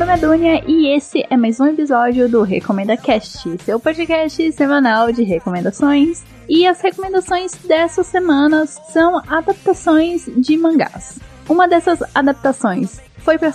Nome é Dunia e esse é mais um episódio do Recomenda Cast, seu podcast semanal de recomendações. E as recomendações dessa semana são adaptações de mangás. Uma dessas adaptações foi para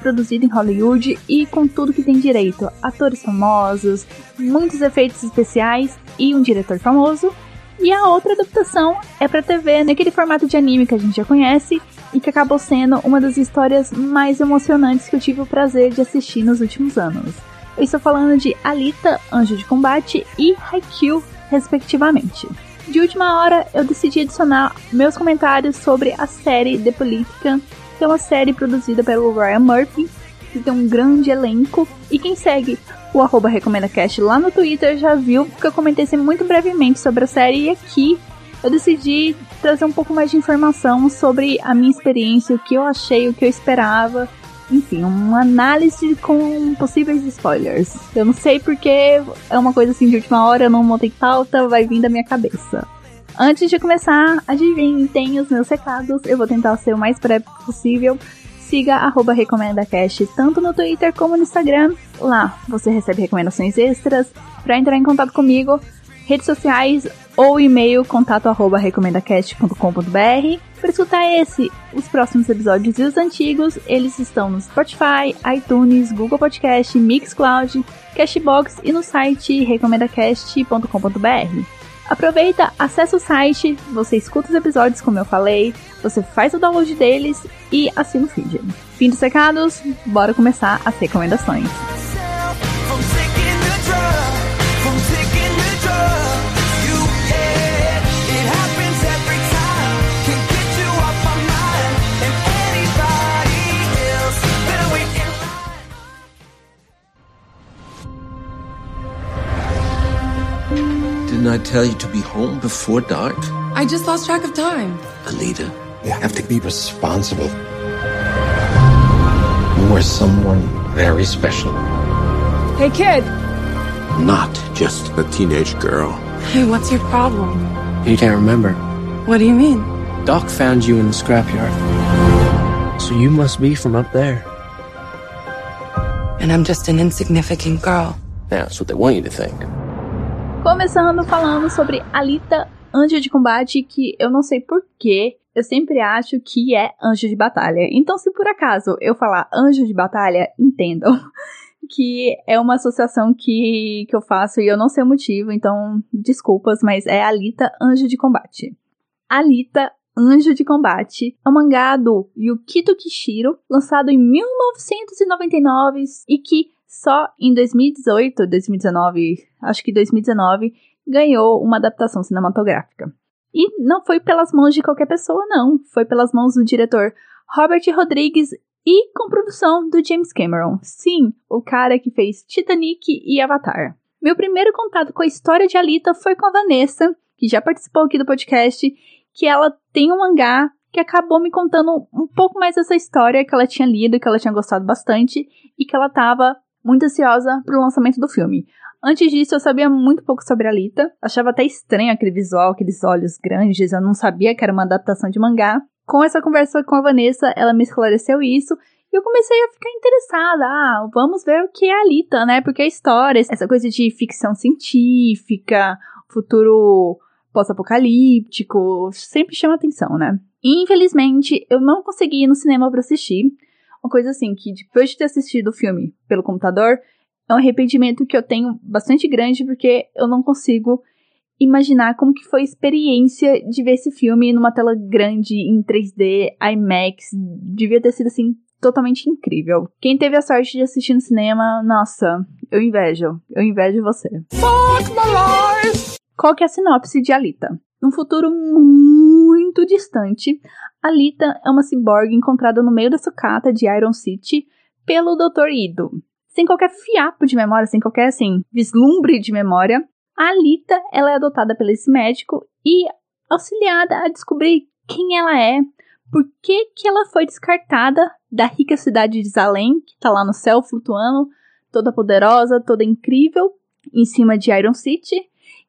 produzida em Hollywood e com tudo que tem direito: atores famosos, muitos efeitos especiais e um diretor famoso. E a outra adaptação é para TV, naquele formato de anime que a gente já conhece e que acabou sendo uma das histórias mais emocionantes que eu tive o prazer de assistir nos últimos anos. Eu estou falando de Alita, Anjo de Combate e Haikyuu, respectivamente. De última hora, eu decidi adicionar meus comentários sobre a série The Politica, que é uma série produzida pelo Ryan Murphy, que tem um grande elenco. E quem segue o arroba RecomendaCast lá no Twitter já viu que eu comentei assim, muito brevemente sobre a série e aqui eu decidi trazer um pouco mais de informação sobre a minha experiência, o que eu achei, o que eu esperava. Enfim, uma análise com possíveis spoilers. Eu não sei porque é uma coisa assim de última hora, eu não montei pauta, vai vir da minha cabeça. Antes de começar, adivinhem os meus recados, eu vou tentar ser o mais breve possível. Siga arroba RecomendaCast tanto no Twitter como no Instagram. Lá você recebe recomendações extras. Para entrar em contato comigo, redes sociais ou e-mail contato arroba recomendacast.com.br. Para escutar esse, os próximos episódios e os antigos, eles estão no Spotify, iTunes, Google Podcast, Mixcloud, Cashbox e no site recomendacast.com.br. Aproveita, acessa o site, você escuta os episódios como eu falei, você faz o download deles e assina o feed. Fim dos recados, bora começar as recomendações. Didn't I tell you to be home before dark? I just lost track of time. Alita, you have to be responsible. You are someone very special. Hey, kid. Not just a teenage girl. Hey, what's your problem? You can't remember. What do you mean? Doc found you in the scrapyard. So you must be from up there. And I'm just an insignificant girl. Yeah, that's what they want you to think. Começando falando sobre Alita, Anjo de Combate, que eu não sei porquê, eu sempre acho que é Anjo de Batalha. Então, se por acaso eu falar Anjo de Batalha, entendam que é uma associação que, que eu faço e eu não sei o motivo, então desculpas, mas é Alita, Anjo de Combate. Alita, Anjo de Combate é um mangá do Yukito Kishiro, lançado em 1999 e que só em 2018, 2019, acho que 2019, ganhou uma adaptação cinematográfica. E não foi pelas mãos de qualquer pessoa, não. Foi pelas mãos do diretor Robert Rodrigues e com produção do James Cameron. Sim, o cara que fez Titanic e Avatar. Meu primeiro contato com a história de Alita foi com a Vanessa, que já participou aqui do podcast, que ela tem um mangá que acabou me contando um pouco mais dessa história que ela tinha lido, que ela tinha gostado bastante e que ela estava muito ansiosa pro lançamento do filme. Antes disso, eu sabia muito pouco sobre a Alita, achava até estranho aquele visual, aqueles olhos grandes, eu não sabia que era uma adaptação de mangá. Com essa conversa com a Vanessa, ela me esclareceu isso e eu comecei a ficar interessada. Ah, vamos ver o que é a Alita, né? Porque a história, essa coisa de ficção científica, futuro pós-apocalíptico, sempre chama atenção, né? Infelizmente, eu não consegui ir no cinema para assistir uma coisa assim, que depois de ter assistido o filme pelo computador, é um arrependimento que eu tenho bastante grande porque eu não consigo imaginar como que foi a experiência de ver esse filme numa tela grande, em 3D, IMAX. Devia ter sido, assim, totalmente incrível. Quem teve a sorte de assistir no cinema, nossa, eu invejo. Eu invejo você. Fuck my life! Qual que é a sinopse de Alita? Num futuro muito distante, Alita é uma ciborgue encontrada no meio da sucata de Iron City pelo Dr. Ido. Sem qualquer fiapo de memória, sem qualquer assim vislumbre de memória, a Alita ela é adotada por esse médico e auxiliada a descobrir quem ela é, por que, que ela foi descartada da rica cidade de Zalem, que está lá no céu flutuando, toda poderosa, toda incrível, em cima de Iron City,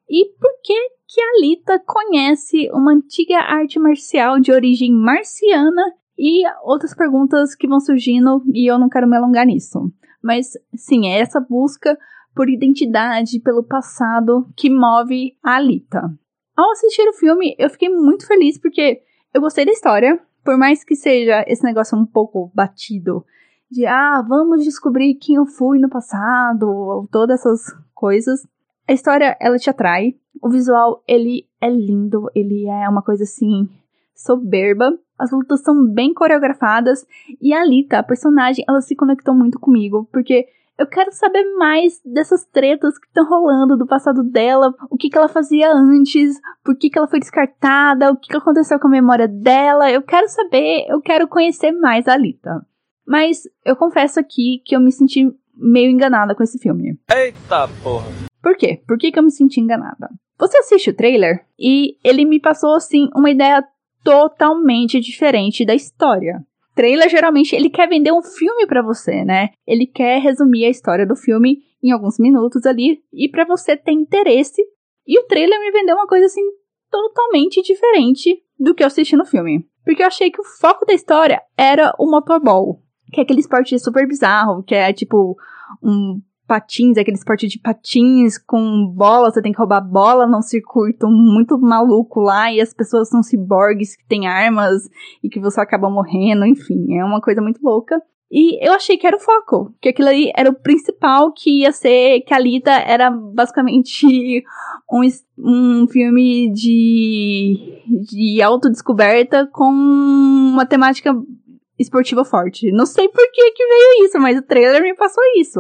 e por que que a Alita conhece uma antiga arte marcial de origem marciana e outras perguntas que vão surgindo e eu não quero me alongar nisso. Mas sim, é essa busca por identidade, pelo passado que move a Alita. Ao assistir o filme, eu fiquei muito feliz porque eu gostei da história, por mais que seja esse negócio um pouco batido de ah, vamos descobrir quem eu fui no passado, todas essas coisas. A história ela te atrai, o visual ele é lindo, ele é uma coisa assim soberba. As lutas são bem coreografadas e a Alita, a personagem, ela se conectou muito comigo, porque eu quero saber mais dessas tretas que estão rolando do passado dela, o que, que ela fazia antes, por que, que ela foi descartada, o que, que aconteceu com a memória dela. Eu quero saber, eu quero conhecer mais a Alita. Mas eu confesso aqui que eu me senti meio enganada com esse filme. Eita porra! Por quê? Por que, que eu me senti enganada? Você assiste o trailer e ele me passou assim uma ideia totalmente diferente da história. Trailer geralmente ele quer vender um filme para você, né? Ele quer resumir a história do filme em alguns minutos ali e para você ter interesse. E o trailer me vendeu uma coisa assim totalmente diferente do que eu assisti no filme. Porque eu achei que o foco da história era o motorball, que é aquele esporte super bizarro, que é tipo um patins, aquele esporte de patins com bola, você tem que roubar bola num circuito muito maluco lá, e as pessoas são ciborgues que têm armas e que você acaba morrendo, enfim, é uma coisa muito louca. E eu achei que era o foco, que aquilo ali era o principal que ia ser, que a Lita era basicamente um, um filme de, de autodescoberta com uma temática esportiva forte. Não sei por que que veio isso, mas o trailer me passou isso.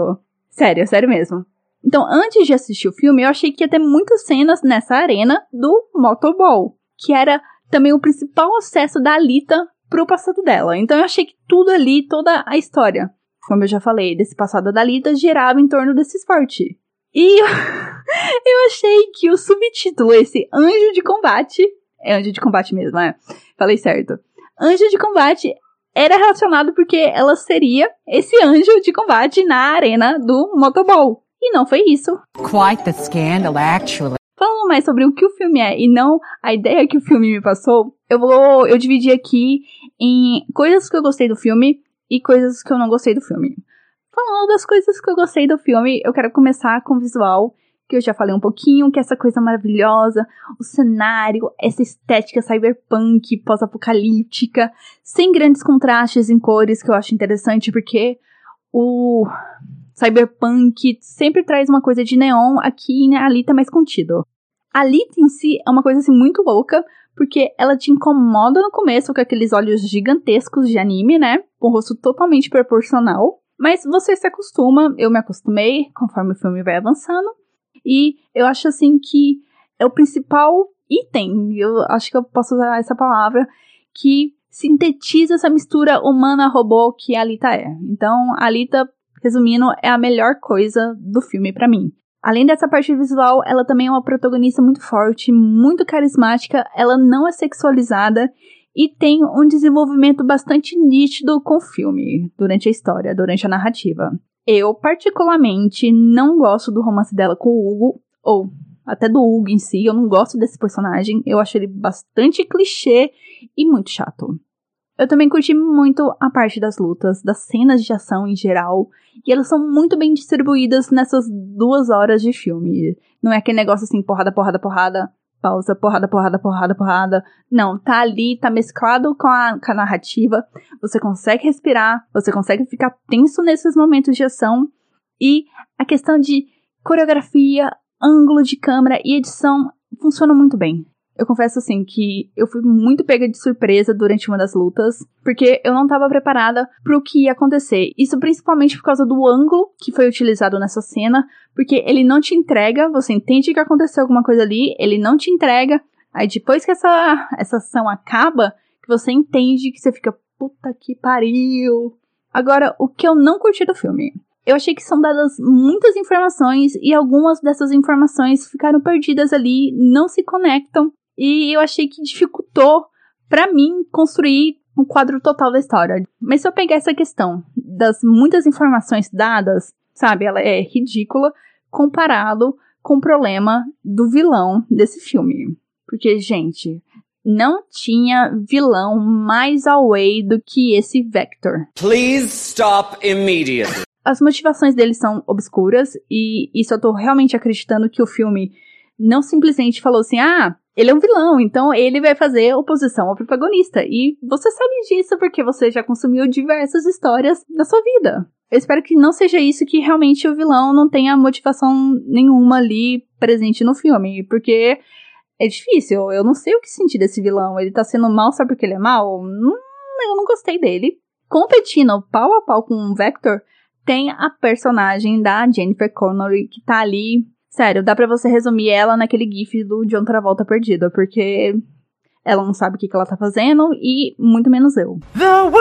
Sério, sério mesmo. Então, antes de assistir o filme, eu achei que ia ter muitas cenas nessa arena do Motorball, que era também o principal acesso da Alita pro passado dela. Então, eu achei que tudo ali, toda a história, como eu já falei, desse passado da Alita, girava em torno desse esporte. E eu achei que o subtítulo, esse Anjo de Combate, é Anjo de Combate mesmo, é? Falei certo. Anjo de Combate era relacionado porque ela seria esse anjo de combate na arena do Motoball. E não foi isso. Quite the scandal, actually. Falando mais sobre o que o filme é e não a ideia que o filme me passou, eu vou eu dividi aqui em coisas que eu gostei do filme e coisas que eu não gostei do filme. Falando das coisas que eu gostei do filme, eu quero começar com o visual que eu já falei um pouquinho, que é essa coisa maravilhosa, o cenário, essa estética cyberpunk, pós-apocalíptica, sem grandes contrastes em cores, que eu acho interessante, porque o cyberpunk sempre traz uma coisa de neon, aqui né, ali tá mais contido. A Lita em si é uma coisa assim muito louca, porque ela te incomoda no começo com aqueles olhos gigantescos de anime, né? Com o rosto totalmente proporcional. Mas você se acostuma, eu me acostumei conforme o filme vai avançando. E eu acho assim que é o principal item, eu acho que eu posso usar essa palavra, que sintetiza essa mistura humana-robô que a Alita é. Então, a Alita, resumindo, é a melhor coisa do filme para mim. Além dessa parte visual, ela também é uma protagonista muito forte, muito carismática, ela não é sexualizada e tem um desenvolvimento bastante nítido com o filme, durante a história, durante a narrativa. Eu, particularmente, não gosto do romance dela com o Hugo, ou até do Hugo em si. Eu não gosto desse personagem. Eu acho ele bastante clichê e muito chato. Eu também curti muito a parte das lutas, das cenas de ação em geral, e elas são muito bem distribuídas nessas duas horas de filme. Não é aquele negócio assim, porrada, porrada, porrada, pausa, porrada, porrada, porrada, porrada. Não, tá ali, tá mesclado com a, com a narrativa. Você consegue respirar, você consegue ficar tenso nesses momentos de ação. E a questão de coreografia, ângulo de câmera e edição funciona muito bem. Eu confesso assim que eu fui muito pega de surpresa durante uma das lutas, porque eu não estava preparada para o que ia acontecer. Isso principalmente por causa do ângulo que foi utilizado nessa cena, porque ele não te entrega, você entende que aconteceu alguma coisa ali, ele não te entrega. Aí depois que essa essa ação acaba, que você entende que você fica puta que pariu. Agora, o que eu não curti do filme eu achei que são dadas muitas informações e algumas dessas informações ficaram perdidas ali, não se conectam e eu achei que dificultou para mim construir um quadro total da história. Mas se eu pegar essa questão das muitas informações dadas, sabe, ela é ridícula comparado com o problema do vilão desse filme. Porque, gente, não tinha vilão mais away do que esse Vector. Please stop immediately. As motivações dele são obscuras e isso eu tô realmente acreditando que o filme não simplesmente falou assim: "Ah, ele é um vilão, então ele vai fazer oposição ao protagonista". E você sabe disso porque você já consumiu diversas histórias na sua vida. Eu espero que não seja isso que realmente o vilão não tenha motivação nenhuma ali presente no filme, porque é difícil. Eu não sei o que sentir desse vilão. Ele tá sendo mal só porque ele é mal? Hum, eu não gostei dele. Competindo pau a pau com o Vector, tem a personagem da Jennifer Connelly que tá ali. Sério, dá pra você resumir ela naquele gif do John Travolta perdido, porque ela não sabe o que, que ela tá fazendo e muito menos eu. The world.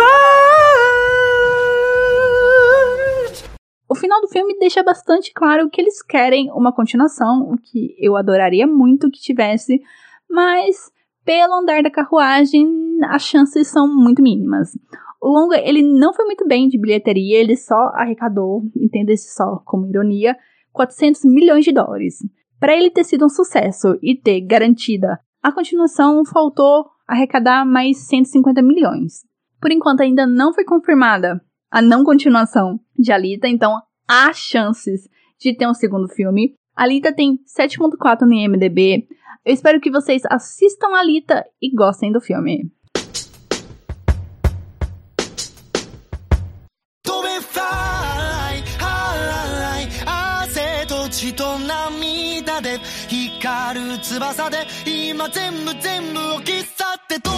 O final do filme deixa bastante claro que eles querem uma continuação, o que eu adoraria muito que tivesse, mas pelo andar da carruagem, as chances são muito mínimas. O longa, ele não foi muito bem de bilheteria, ele só arrecadou, entenda-se só como ironia, 400 milhões de dólares. Para ele ter sido um sucesso e ter garantida a continuação, faltou arrecadar mais 150 milhões. Por enquanto ainda não foi confirmada a não continuação de Alita, então há chances de ter um segundo filme. Alita tem 7.4 no IMDb. Eu espero que vocês assistam Alita e gostem do filme. 血と涙で光る翼で今全部全部を切っ去ってどれ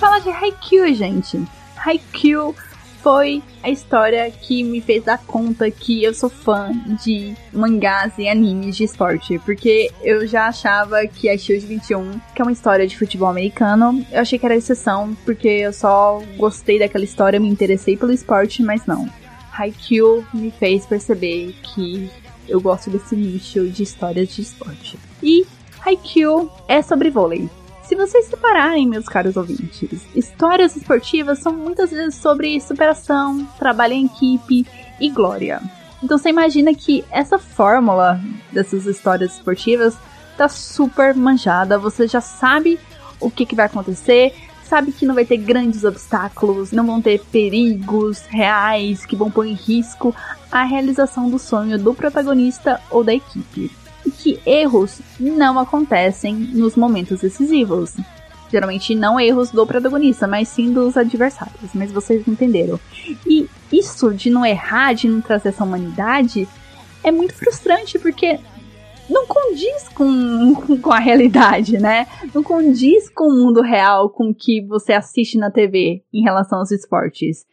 Fala de Haikyuu, gente. Haikyuu foi a história que me fez dar conta que eu sou fã de mangás e animes de esporte, porque eu já achava que a Shield 21, que é uma história de futebol americano, eu achei que era exceção, porque eu só gostei daquela história, me interessei pelo esporte, mas não. Haikyuu me fez perceber que eu gosto desse nicho de histórias de esporte. E Haikyuu é sobre vôlei. Se vocês separarem, meus caros ouvintes, histórias esportivas são muitas vezes sobre superação, trabalho em equipe e glória. Então você imagina que essa fórmula dessas histórias esportivas tá super manjada, você já sabe o que, que vai acontecer, sabe que não vai ter grandes obstáculos, não vão ter perigos reais que vão pôr em risco a realização do sonho do protagonista ou da equipe que erros não acontecem nos momentos decisivos. Geralmente não erros do protagonista, mas sim dos adversários, mas vocês entenderam. E isso de não errar, de não trazer essa humanidade, é muito frustrante porque não condiz com, com a realidade, né? Não condiz com o mundo real, com o que você assiste na TV em relação aos esportes.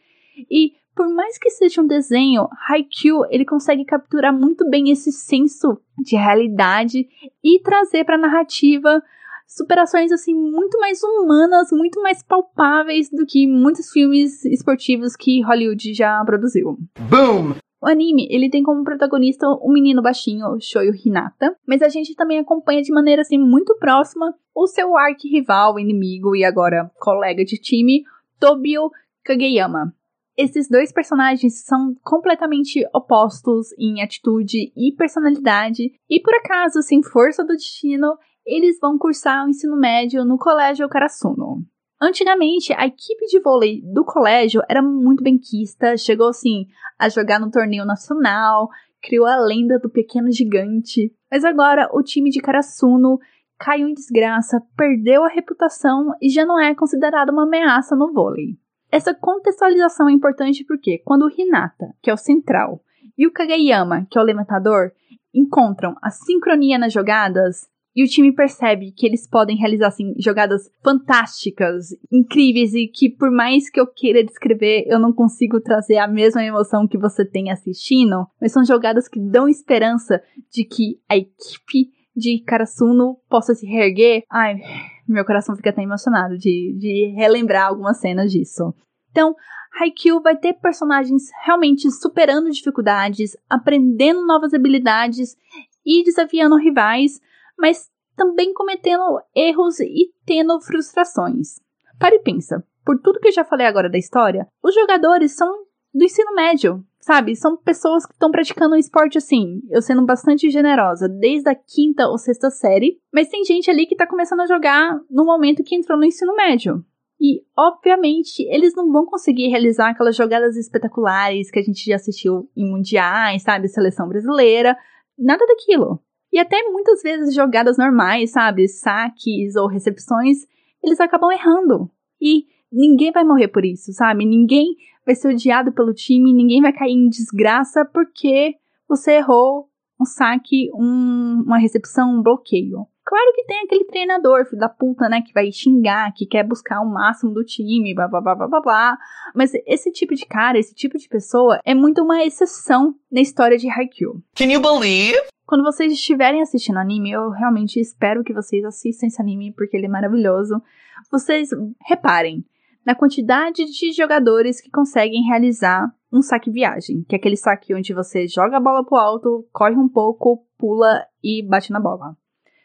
E por mais que seja um desenho, Haikyuu ele consegue capturar muito bem esse senso de realidade e trazer para a narrativa superações assim muito mais humanas, muito mais palpáveis do que muitos filmes esportivos que Hollywood já produziu. Boom! O anime, ele tem como protagonista um menino baixinho, Shoyo Hinata, mas a gente também acompanha de maneira assim muito próxima o seu arqui-rival, inimigo e agora colega de time, Tobio Kageyama. Esses dois personagens são completamente opostos em atitude e personalidade, e por acaso, sem força do destino, eles vão cursar o ensino médio no Colégio Karasuno. Antigamente, a equipe de vôlei do colégio era muito benquista, chegou assim a jogar no torneio nacional, criou a lenda do pequeno gigante. Mas agora o time de Karasuno caiu em desgraça, perdeu a reputação e já não é considerado uma ameaça no vôlei. Essa contextualização é importante porque quando o Hinata, que é o central, e o Kageyama, que é o levantador, encontram a sincronia nas jogadas e o time percebe que eles podem realizar assim, jogadas fantásticas, incríveis e que por mais que eu queira descrever, eu não consigo trazer a mesma emoção que você tem assistindo, mas são jogadas que dão esperança de que a equipe de Karasuno possa se reerguer. Ai, meu coração fica até emocionado de, de relembrar algumas cenas disso. Então, Haikyuu vai ter personagens realmente superando dificuldades, aprendendo novas habilidades e desafiando rivais, mas também cometendo erros e tendo frustrações. Para e pensa, por tudo que eu já falei agora da história, os jogadores são do ensino médio, sabe? São pessoas que estão praticando um esporte assim, eu sendo bastante generosa, desde a quinta ou sexta série, mas tem gente ali que tá começando a jogar no momento que entrou no ensino médio. E, obviamente, eles não vão conseguir realizar aquelas jogadas espetaculares que a gente já assistiu em mundiais, sabe? Seleção brasileira, nada daquilo. E até muitas vezes jogadas normais, sabe? Saques ou recepções, eles acabam errando. E ninguém vai morrer por isso, sabe? Ninguém vai ser odiado pelo time, ninguém vai cair em desgraça porque você errou um saque, um, uma recepção, um bloqueio. Claro que tem aquele treinador, filho da puta, né, que vai xingar, que quer buscar o máximo do time, blá blá blá blá blá blá. Mas esse tipo de cara, esse tipo de pessoa é muito uma exceção na história de Haikyuu. Can you believe? Quando vocês estiverem assistindo anime, eu realmente espero que vocês assistam esse anime porque ele é maravilhoso. Vocês reparem, na quantidade de jogadores que conseguem realizar um saque viagem, que é aquele saque onde você joga a bola pro alto, corre um pouco, pula e bate na bola.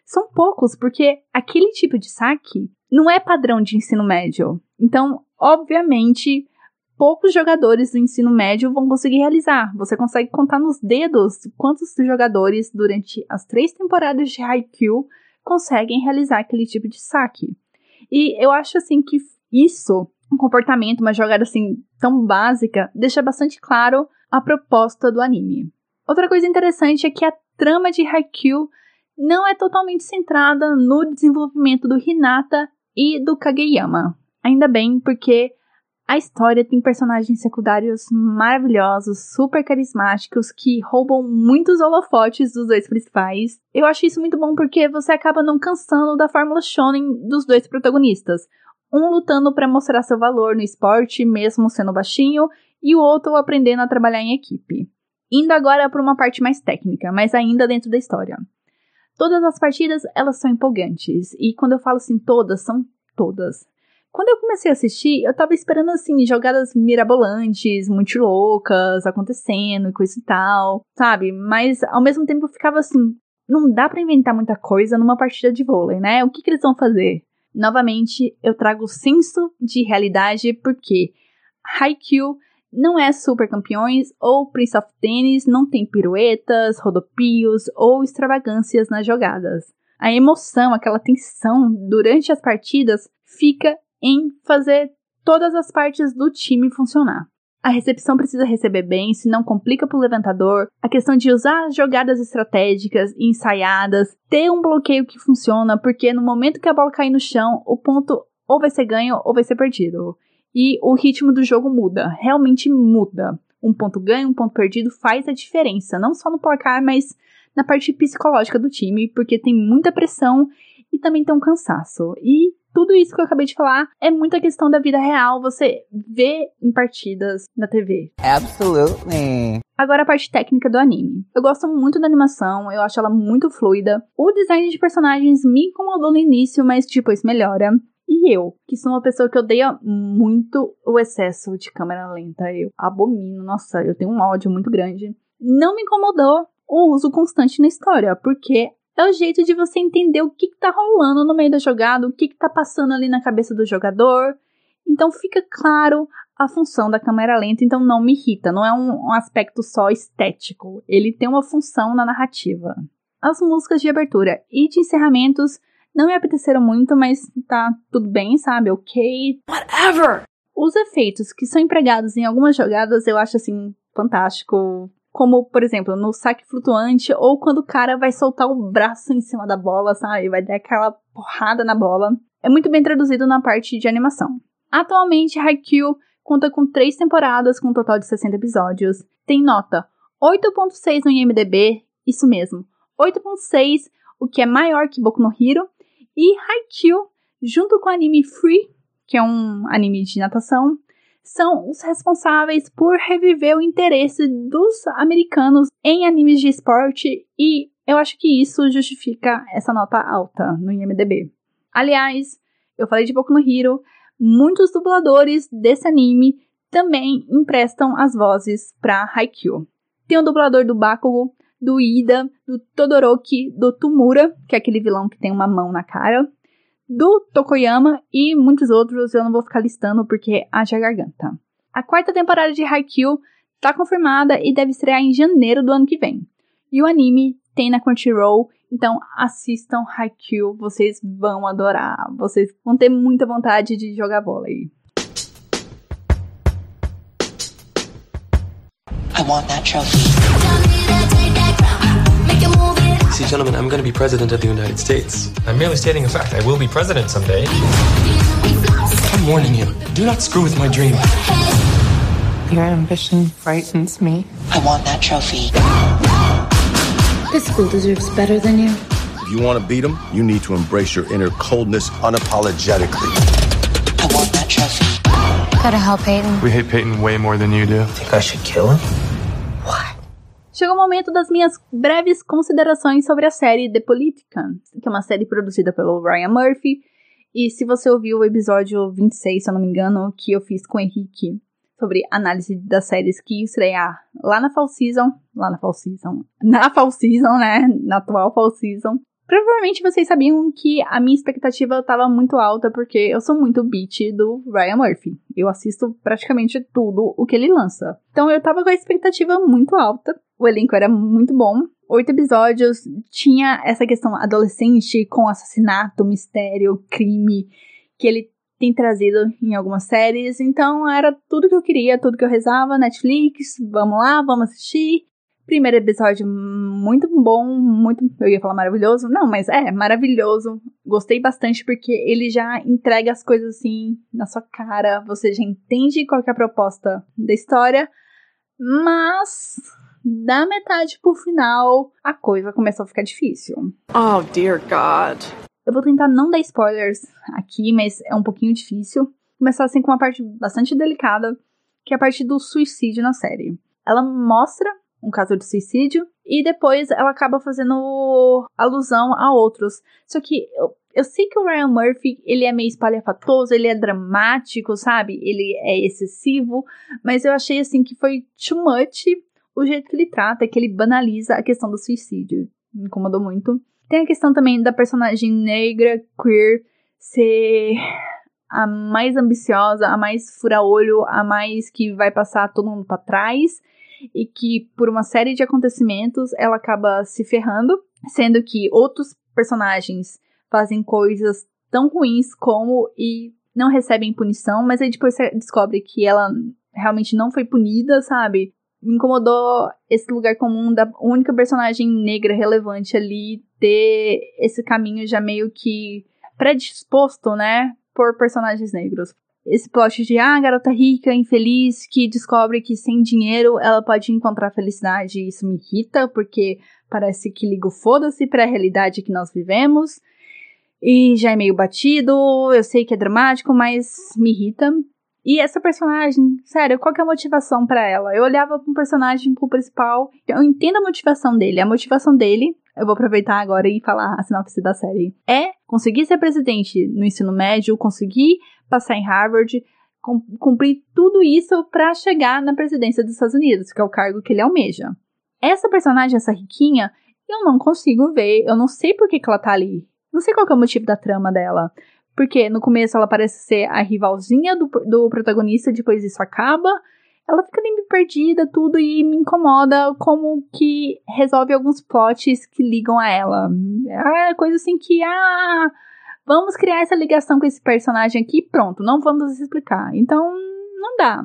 São poucos, porque aquele tipo de saque não é padrão de ensino médio. Então, obviamente, poucos jogadores do ensino médio vão conseguir realizar. Você consegue contar nos dedos quantos jogadores durante as três temporadas de Haikyuu conseguem realizar aquele tipo de saque. E eu acho assim que isso, um comportamento, uma jogada assim tão básica, deixa bastante claro a proposta do anime. Outra coisa interessante é que a trama de Haikyuu não é totalmente centrada no desenvolvimento do Hinata e do Kageyama. Ainda bem, porque a história tem personagens secundários maravilhosos, super carismáticos, que roubam muitos holofotes dos dois principais. Eu acho isso muito bom porque você acaba não cansando da fórmula shonen dos dois protagonistas um lutando para mostrar seu valor no esporte, mesmo sendo baixinho, e o outro aprendendo a trabalhar em equipe. Indo agora para uma parte mais técnica, mas ainda dentro da história. Todas as partidas, elas são empolgantes, e quando eu falo assim todas, são todas. Quando eu comecei a assistir, eu tava esperando assim, jogadas mirabolantes, muito loucas, acontecendo e coisa e tal, sabe? Mas ao mesmo tempo eu ficava assim, não dá para inventar muita coisa numa partida de vôlei, né? O que, que eles vão fazer? Novamente, eu trago o senso de realidade porque Haikyuu não é Super Campeões ou Prince of Tennis, não tem piruetas, rodopios ou extravagâncias nas jogadas. A emoção, aquela tensão durante as partidas fica em fazer todas as partes do time funcionar. A recepção precisa receber bem, se não complica para o levantador. A questão de usar jogadas estratégicas ensaiadas, ter um bloqueio que funciona, porque no momento que a bola cair no chão, o ponto ou vai ser ganho ou vai ser perdido. E o ritmo do jogo muda, realmente muda. Um ponto ganho, um ponto perdido faz a diferença, não só no placar, mas na parte psicológica do time, porque tem muita pressão e também tem um cansaço. E tudo isso que eu acabei de falar é muita questão da vida real, você vê em partidas na TV. Absolutely. Agora a parte técnica do anime. Eu gosto muito da animação, eu acho ela muito fluida. O design de personagens me incomodou no início, mas depois melhora. E eu, que sou uma pessoa que odeia muito o excesso de câmera lenta, eu abomino, nossa, eu tenho um ódio muito grande. Não me incomodou o uso constante na história, porque é o jeito de você entender o que, que tá rolando no meio da jogada, o que, que tá passando ali na cabeça do jogador. Então fica claro a função da câmera lenta, então não me irrita, não é um, um aspecto só estético, ele tem uma função na narrativa. As músicas de abertura e de encerramentos não me apeteceram muito, mas tá tudo bem, sabe? Ok. Whatever! Os efeitos que são empregados em algumas jogadas eu acho assim fantástico. Como, por exemplo, no saque flutuante, ou quando o cara vai soltar o braço em cima da bola, sabe? Vai dar aquela porrada na bola. É muito bem traduzido na parte de animação. Atualmente, Haikyuu conta com três temporadas com um total de 60 episódios. Tem nota 8.6 no IMDB, isso mesmo, 8.6, o que é maior que Boku no Hero. E Haikyuu, junto com o anime Free, que é um anime de natação, são os responsáveis por reviver o interesse dos americanos em animes de esporte e eu acho que isso justifica essa nota alta no IMDb. Aliás, eu falei de Boku no Hero, muitos dubladores desse anime também emprestam as vozes para Haikyuu. Tem o dublador do Bakugo, do Ida, do Todoroki, do Tumura, que é aquele vilão que tem uma mão na cara, do Tokoyama e muitos outros eu não vou ficar listando porque haja garganta. A quarta temporada de Haikyuu tá confirmada e deve estrear em janeiro do ano que vem. E o anime tem na Crunchyroll, então assistam Haikyuu, vocês vão adorar. Vocês vão ter muita vontade de jogar vôlei. I want that trophy. See, gentlemen, I'm going to be president of the United States. I'm merely stating a fact. I will be president someday. I'm warning you. Do not screw with my dream. Your ambition frightens me. I want that trophy. This school deserves better than you. If you want to beat them, you need to embrace your inner coldness unapologetically. I want that trophy. Gotta help Peyton. We hate Peyton way more than you do. Think I should kill him? Chegou o momento das minhas breves considerações sobre a série The Politician, que é uma série produzida pelo Ryan Murphy. E se você ouviu o episódio 26, se eu não me engano, que eu fiz com o Henrique sobre análise das séries que estrear lá na Fall Season, lá na Fall Season, na Fall Season, né, na atual Fall Season, Provavelmente vocês sabiam que a minha expectativa estava muito alta porque eu sou muito beat do Ryan Murphy. Eu assisto praticamente tudo o que ele lança. Então eu tava com a expectativa muito alta. O elenco era muito bom. Oito episódios, tinha essa questão adolescente com assassinato, mistério, crime, que ele tem trazido em algumas séries. Então era tudo que eu queria, tudo que eu rezava. Netflix, vamos lá, vamos assistir. Primeiro episódio muito bom, muito. Eu ia falar maravilhoso. Não, mas é, maravilhoso. Gostei bastante porque ele já entrega as coisas assim na sua cara. Você já entende qual é a proposta da história. Mas da metade pro final, a coisa começou a ficar difícil. Oh, dear God. Eu vou tentar não dar spoilers aqui, mas é um pouquinho difícil. Começar assim com uma parte bastante delicada, que é a parte do suicídio na série. Ela mostra um caso de suicídio, e depois ela acaba fazendo alusão a outros. Só que eu, eu sei que o Ryan Murphy, ele é meio espalhafatoso, ele é dramático, sabe? Ele é excessivo, mas eu achei assim que foi too much o jeito que ele trata, que ele banaliza a questão do suicídio. Me incomodou muito. Tem a questão também da personagem negra, queer, ser a mais ambiciosa, a mais fura-olho, a mais que vai passar todo mundo para trás e que por uma série de acontecimentos ela acaba se ferrando, sendo que outros personagens fazem coisas tão ruins como e não recebem punição, mas aí depois você descobre que ela realmente não foi punida, sabe? Me incomodou esse lugar comum da única personagem negra relevante ali ter esse caminho já meio que predisposto, né, por personagens negros esse plot de ah, garota rica, infeliz, que descobre que sem dinheiro ela pode encontrar felicidade. Isso me irrita, porque parece que ligo foda-se para a realidade que nós vivemos. E já é meio batido, eu sei que é dramático, mas me irrita. E essa personagem, sério, qual é a motivação para ela? Eu olhava para um personagem pro principal, eu entendo a motivação dele. A motivação dele, eu vou aproveitar agora e falar a sinopse da série, é conseguir ser presidente no ensino médio, conseguir passar em Harvard, cumprir tudo isso para chegar na presidência dos Estados Unidos, que é o cargo que ele almeja. Essa personagem, essa riquinha, eu não consigo ver, eu não sei por que, que ela tá ali. Não sei qual é o motivo da trama dela. Porque no começo ela parece ser a rivalzinha do, do protagonista, depois isso acaba. Ela fica meio perdida, tudo, e me incomoda como que resolve alguns plots que ligam a ela. É coisa assim que, ah, Vamos criar essa ligação com esse personagem aqui pronto, não vamos explicar. Então, não dá.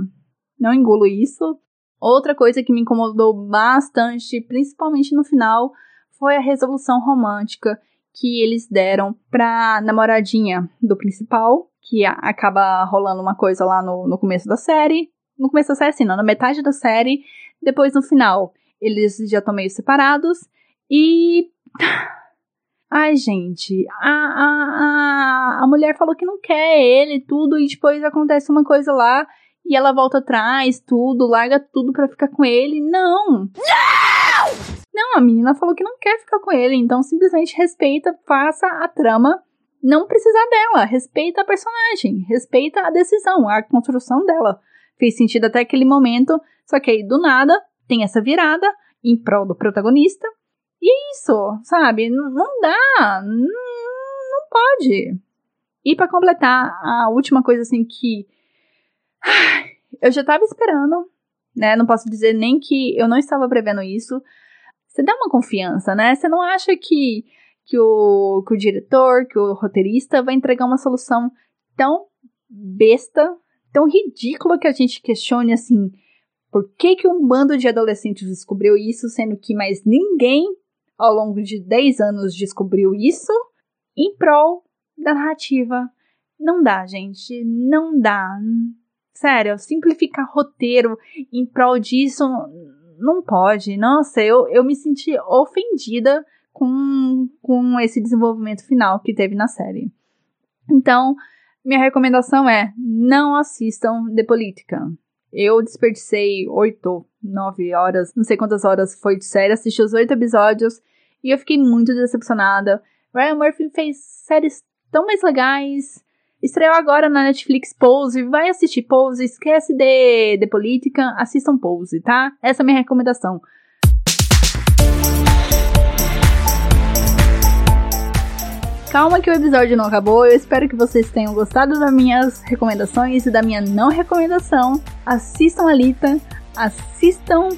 Não engulo isso. Outra coisa que me incomodou bastante, principalmente no final, foi a resolução romântica que eles deram pra namoradinha do principal, que acaba rolando uma coisa lá no, no começo da série. No começo da série, sim, não, na metade da série. Depois, no final, eles já estão meio separados. E Ai, gente, a, a, a, a mulher falou que não quer ele, tudo, e depois acontece uma coisa lá e ela volta atrás, tudo, larga tudo pra ficar com ele. Não! Não! Não, a menina falou que não quer ficar com ele, então simplesmente respeita, faça a trama não precisar dela, respeita a personagem, respeita a decisão, a construção dela. Fez sentido até aquele momento, só que aí do nada tem essa virada em prol do protagonista e é isso, sabe? Não, dá. Não, não pode. E para completar, a última coisa assim que Eu já tava esperando, né? Não posso dizer nem que eu não estava prevendo isso. Você dá uma confiança, né? Você não acha que, que, o, que o diretor, que o roteirista vai entregar uma solução tão besta, tão ridícula que a gente questione assim, por que, que um bando de adolescentes descobriu isso, sendo que mais ninguém ao longo de 10 anos descobriu isso em prol da narrativa. Não dá, gente. Não dá. Sério, simplificar roteiro em prol disso não pode. Nossa, eu, eu me senti ofendida com, com esse desenvolvimento final que teve na série. Então, minha recomendação é: não assistam The Política. Eu desperdicei oito, nove horas, não sei quantas horas foi de série, assisti os oito episódios e eu fiquei muito decepcionada. Ryan Murphy fez séries tão mais legais. Estreou agora na Netflix Pose. Vai assistir Pose. Esquece de, de política. Assistam Pose, tá? Essa é a minha recomendação. Calma que o episódio não acabou. Eu espero que vocês tenham gostado das minhas recomendações e da minha não recomendação. Assistam Alita, assistam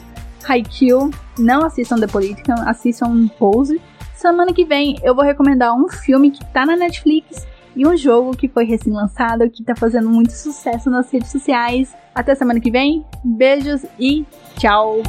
Haikyuu, não assistam The Political, assistam Pose. Semana que vem eu vou recomendar um filme que tá na Netflix e um jogo que foi recém-lançado, que tá fazendo muito sucesso nas redes sociais. Até semana que vem, beijos e tchau!